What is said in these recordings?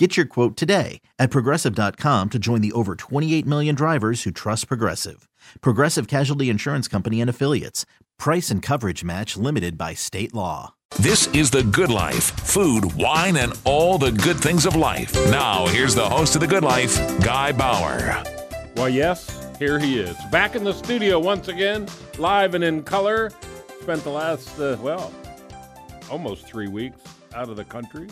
Get your quote today at progressive.com to join the over 28 million drivers who trust Progressive. Progressive Casualty Insurance Company and Affiliates. Price and coverage match limited by state law. This is The Good Life food, wine, and all the good things of life. Now, here's the host of The Good Life, Guy Bauer. Well, yes, here he is. Back in the studio once again, live and in color. Spent the last, uh, well, almost three weeks out of the country.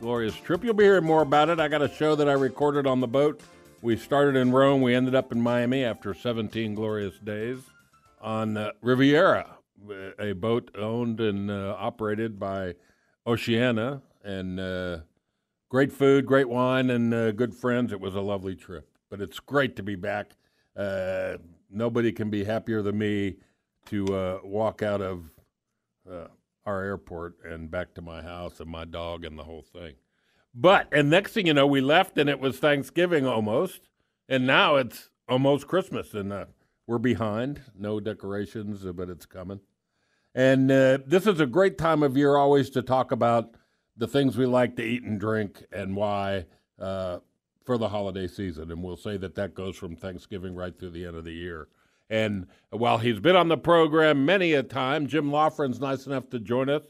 Glorious trip. You'll be hearing more about it. I got a show that I recorded on the boat. We started in Rome. We ended up in Miami after 17 glorious days on uh, Riviera, a boat owned and uh, operated by Oceania. And uh, great food, great wine, and uh, good friends. It was a lovely trip. But it's great to be back. Uh, nobody can be happier than me to uh, walk out of our airport and back to my house and my dog and the whole thing. But and next thing you know, we left and it was Thanksgiving almost, and now it's almost Christmas and uh, we're behind. No decorations, uh, but it's coming. And uh, this is a great time of year always to talk about the things we like to eat and drink and why uh, for the holiday season. And we'll say that that goes from Thanksgiving right through the end of the year. And while he's been on the program many a time, Jim Laughren's nice enough to join us.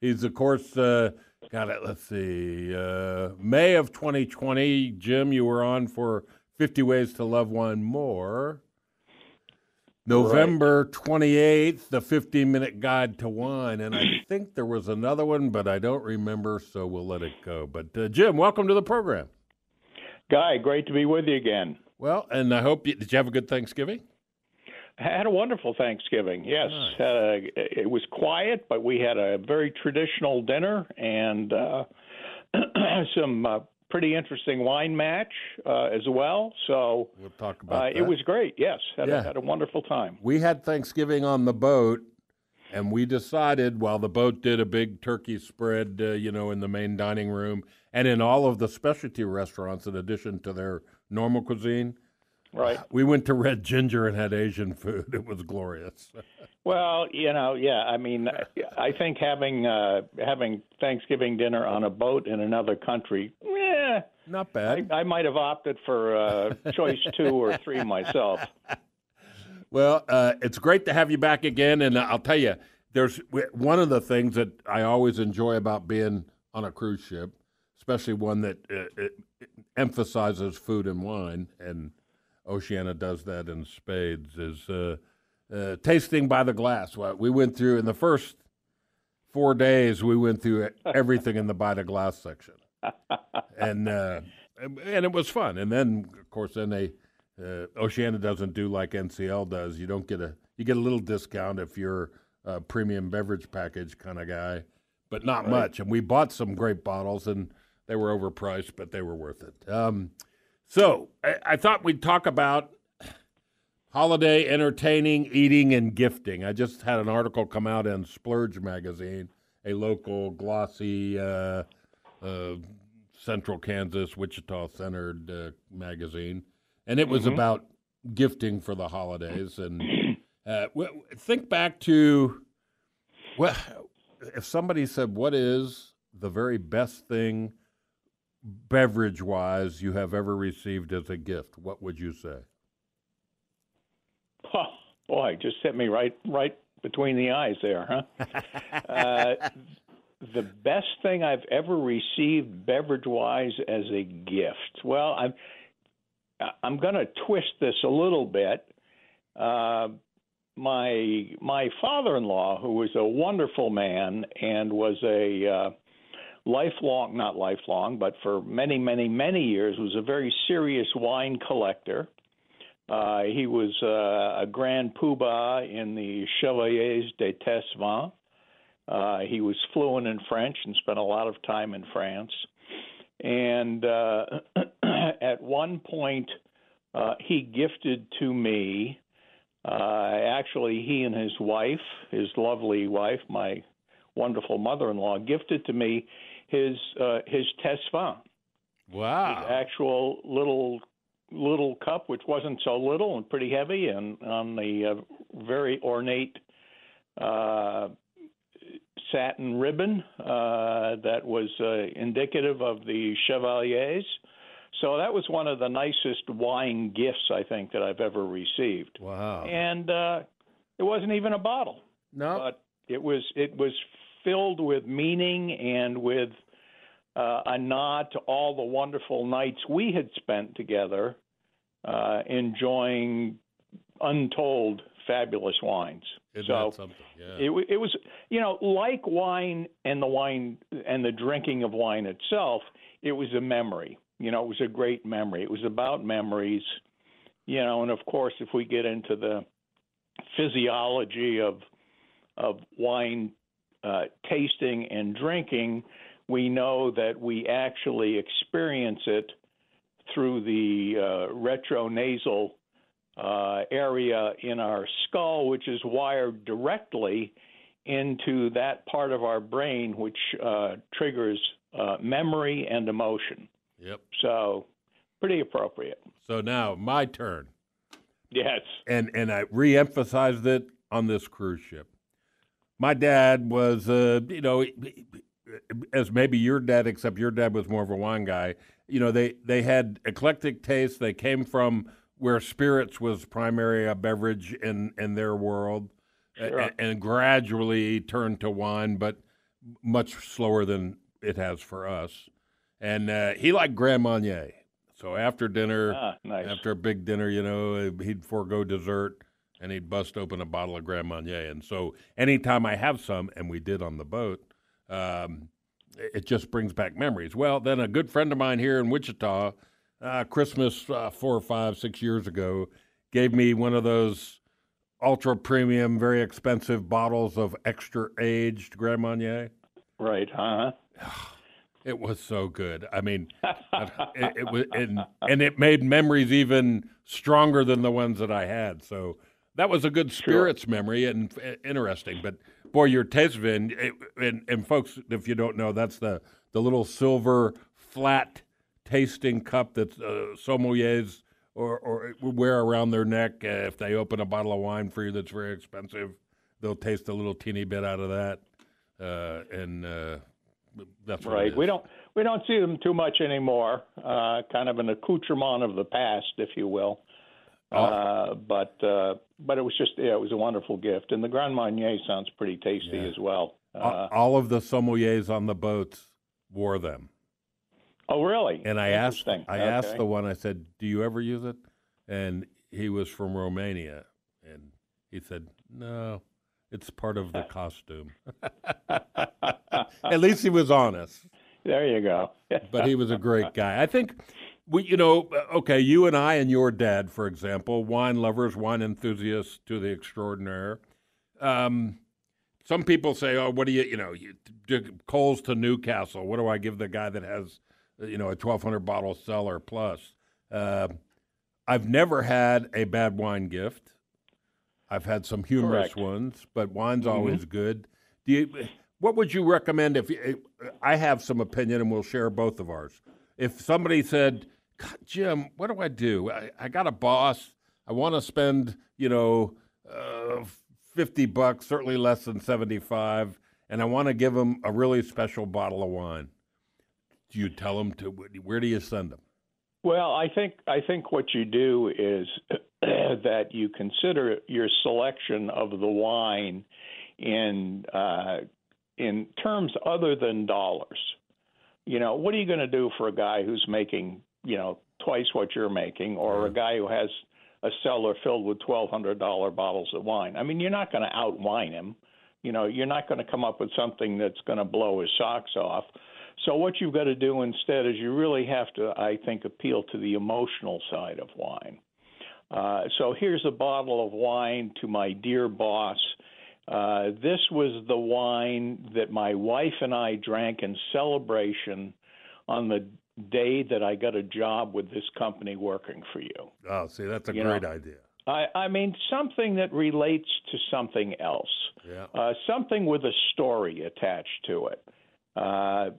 He's, of course, uh, got it. Let's see, uh, May of 2020. Jim, you were on for 50 Ways to Love Wine More. November right. 28th, the 15 minute guide to wine. And I think there was another one, but I don't remember, so we'll let it go. But uh, Jim, welcome to the program. Guy, great to be with you again. Well, and I hope you, did you have a good Thanksgiving? Had a wonderful Thanksgiving. Yes, nice. a, it was quiet, but we had a very traditional dinner and uh, some uh, pretty interesting wine match uh, as well. So we'll talk about uh, it. Was great. Yes, had, yeah. a, had a wonderful time. We had Thanksgiving on the boat, and we decided while the boat did a big turkey spread, uh, you know, in the main dining room and in all of the specialty restaurants, in addition to their normal cuisine Right. We went to Red Ginger and had Asian food. It was glorious. well, you know, yeah. I mean, I think having uh, having Thanksgiving dinner on a boat in another country, yeah, not bad. I, I might have opted for uh, choice two or three myself. Well, uh, it's great to have you back again, and I'll tell you, there's one of the things that I always enjoy about being on a cruise ship, especially one that uh, emphasizes food and wine and Oceania does that in spades, is uh, uh, tasting by the glass. What we went through in the first four days, we went through everything in the by the glass section, and uh, and it was fun. And then, of course, then they uh, Oceania doesn't do like NCL does. You don't get a you get a little discount if you're a premium beverage package kind of guy, but not right. much. And we bought some great bottles, and they were overpriced, but they were worth it. Um, so I, I thought we'd talk about holiday entertaining, eating, and gifting. I just had an article come out in Splurge magazine, a local glossy uh, uh, Central Kansas, Wichita centered uh, magazine, and it was mm-hmm. about gifting for the holidays and Uh, think back to well, if somebody said, "What is the very best thing, beverage-wise, you have ever received as a gift?" What would you say? Oh, boy, just hit me right, right between the eyes there, huh? uh, the best thing I've ever received beverage-wise as a gift. Well, I'm I'm going to twist this a little bit. Uh, my my father-in-law, who was a wonderful man and was a uh, lifelong not lifelong, but for many many many years was a very serious wine collector. Uh, he was uh, a grand poobah in the Chevaliers de Tastevin. Uh, he was fluent in French and spent a lot of time in France. And uh, at one point, uh, he gifted to me uh, actually, he and his wife, his lovely wife, my wonderful mother-in-law, gifted to me his uh, his Tastevin. Wow! His actual little little cup, which wasn't so little and pretty heavy, and on the uh, very ornate uh, satin ribbon uh, that was uh, indicative of the Chevaliers. So that was one of the nicest wine gifts I think that I've ever received. Wow! And uh, it wasn't even a bottle. No, but it was it was filled with meaning and with uh, a nod to all the wonderful nights we had spent together, uh, enjoying untold fabulous wines. Isn't so yeah. it, it was, you know, like wine and the wine and the drinking of wine itself. It was a memory. You know, it was a great memory. It was about memories, you know, and of course, if we get into the physiology of of wine uh, tasting and drinking, we know that we actually experience it through the uh, retronasal uh, area in our skull, which is wired directly into that part of our brain which uh, triggers uh, memory and emotion. Yep. So, pretty appropriate. So now my turn. Yes. And and I reemphasized it on this cruise ship. My dad was, uh, you know, as maybe your dad, except your dad was more of a wine guy. You know, they they had eclectic tastes. They came from where spirits was primary a beverage in in their world, sure. and, and gradually turned to wine, but much slower than it has for us and uh, he liked Grand Marnier. So after dinner, ah, nice. after a big dinner, you know, he'd forego dessert and he'd bust open a bottle of Grand Marnier. And so anytime I have some, and we did on the boat, um, it just brings back memories. Well, then a good friend of mine here in Wichita, uh, Christmas uh, four or five, six years ago, gave me one of those ultra premium, very expensive bottles of extra aged Grand Marnier. Right, huh? It was so good. I mean, it, it, was, and, and it made memories even stronger than the ones that I had. So that was a good spirits sure. memory and uh, interesting. But boy, your Tastevin, and, and folks, if you don't know, that's the the little silver flat tasting cup that uh, sommeliers or, or wear around their neck uh, if they open a bottle of wine for you that's very expensive. They'll taste a little teeny bit out of that, uh, and uh, that's right. We don't we don't see them too much anymore. Uh, kind of an accoutrement of the past, if you will. Oh. Uh, but uh, but it was just yeah, it was a wonderful gift, and the Grand Marnier sounds pretty tasty yeah. as well. Uh, all of the sommeliers on the boats wore them. Oh, really? And I asked I okay. asked the one. I said, "Do you ever use it?" And he was from Romania, and he said, "No." It's part of the costume. At least he was honest. There you go. but he was a great guy. I think we, you know, okay, you and I and your dad, for example, wine lovers, wine enthusiasts to the extraordinaire. Um, some people say, "Oh, what do you, you know, you, Coals to Newcastle? What do I give the guy that has, you know, a twelve hundred bottle cellar plus?" Uh, I've never had a bad wine gift. I've had some humorous Correct. ones, but wine's mm-hmm. always good. Do you? What would you recommend if I have some opinion, and we'll share both of ours? If somebody said, "Jim, what do I do? I, I got a boss. I want to spend, you know, uh, 50 bucks, certainly less than 75, and I want to give him a really special bottle of wine. Do you tell him to, where do you send them? Well, I think I think what you do is that you consider your selection of the wine in uh, in terms other than dollars. You know, what are you going to do for a guy who's making you know twice what you're making, or a guy who has a cellar filled with twelve hundred dollar bottles of wine? I mean, you're not going to outwine him. You know, you're not going to come up with something that's going to blow his socks off. So what you've got to do instead is you really have to, I think, appeal to the emotional side of wine. Uh, so here's a bottle of wine to my dear boss. Uh, this was the wine that my wife and I drank in celebration on the day that I got a job with this company working for you. Oh, see, that's a you great know, idea. I, I mean, something that relates to something else. Yeah. Uh, something with a story attached to it. Uh,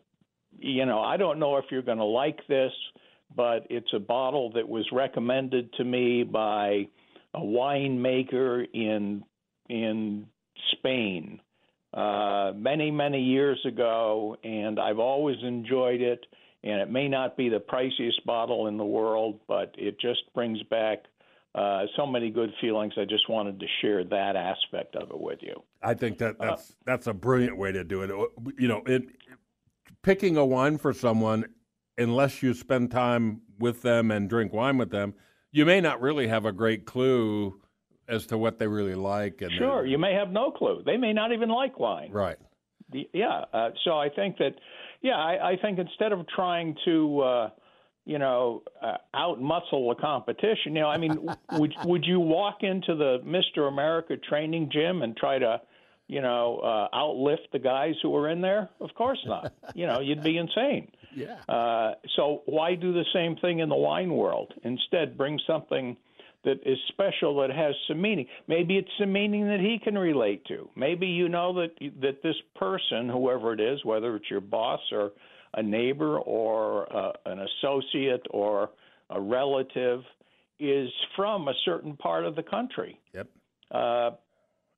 you know, I don't know if you're going to like this, but it's a bottle that was recommended to me by a winemaker in in Spain uh, many many years ago, and I've always enjoyed it. And it may not be the priciest bottle in the world, but it just brings back uh, so many good feelings. I just wanted to share that aspect of it with you. I think that uh, that's uh, that's a brilliant way to do it. You know, it picking a wine for someone, unless you spend time with them and drink wine with them, you may not really have a great clue as to what they really like. And sure, you may have no clue. They may not even like wine. Right. Yeah. Uh, so I think that, yeah, I, I think instead of trying to, uh, you know, uh, out muscle the competition, you know, I mean, would would you walk into the Mister America training gym and try to you know, uh, outlift the guys who are in there? Of course not. you know, you'd be insane. Yeah. Uh, so why do the same thing in the wine world? Instead, bring something that is special that has some meaning. Maybe it's some meaning that he can relate to. Maybe you know that that this person, whoever it is, whether it's your boss or a neighbor or uh, an associate or a relative, is from a certain part of the country. Yep. Uh,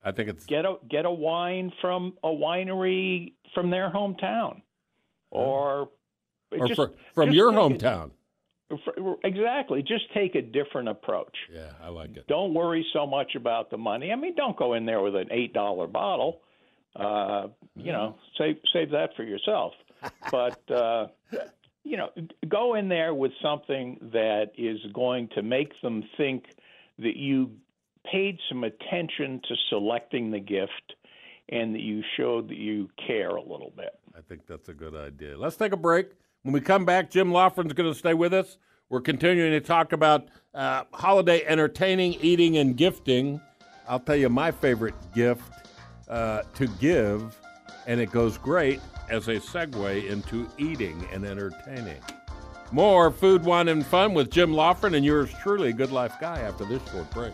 I think it's get a get a wine from a winery from their hometown, or or just, for, from your hometown. Exactly. Just take a different approach. Yeah, I like it. Don't worry so much about the money. I mean, don't go in there with an eight dollar bottle. Uh, you know, save save that for yourself. but uh, you know, go in there with something that is going to make them think that you paid some attention to selecting the gift and that you showed that you care a little bit. I think that's a good idea. Let's take a break. When we come back, Jim Laughren's going to stay with us. We're continuing to talk about uh, holiday entertaining, eating, and gifting. I'll tell you my favorite gift uh, to give, and it goes great as a segue into eating and entertaining. More food, wine, and fun with Jim Laughren and yours truly, Good Life Guy, after this short break.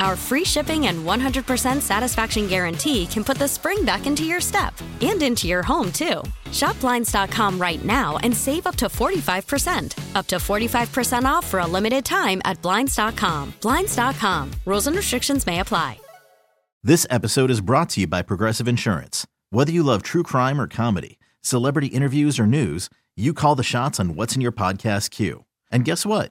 Our free shipping and 100% satisfaction guarantee can put the spring back into your step and into your home, too. Shop Blinds.com right now and save up to 45%. Up to 45% off for a limited time at Blinds.com. Blinds.com. Rules and restrictions may apply. This episode is brought to you by Progressive Insurance. Whether you love true crime or comedy, celebrity interviews or news, you call the shots on what's in your podcast queue. And guess what?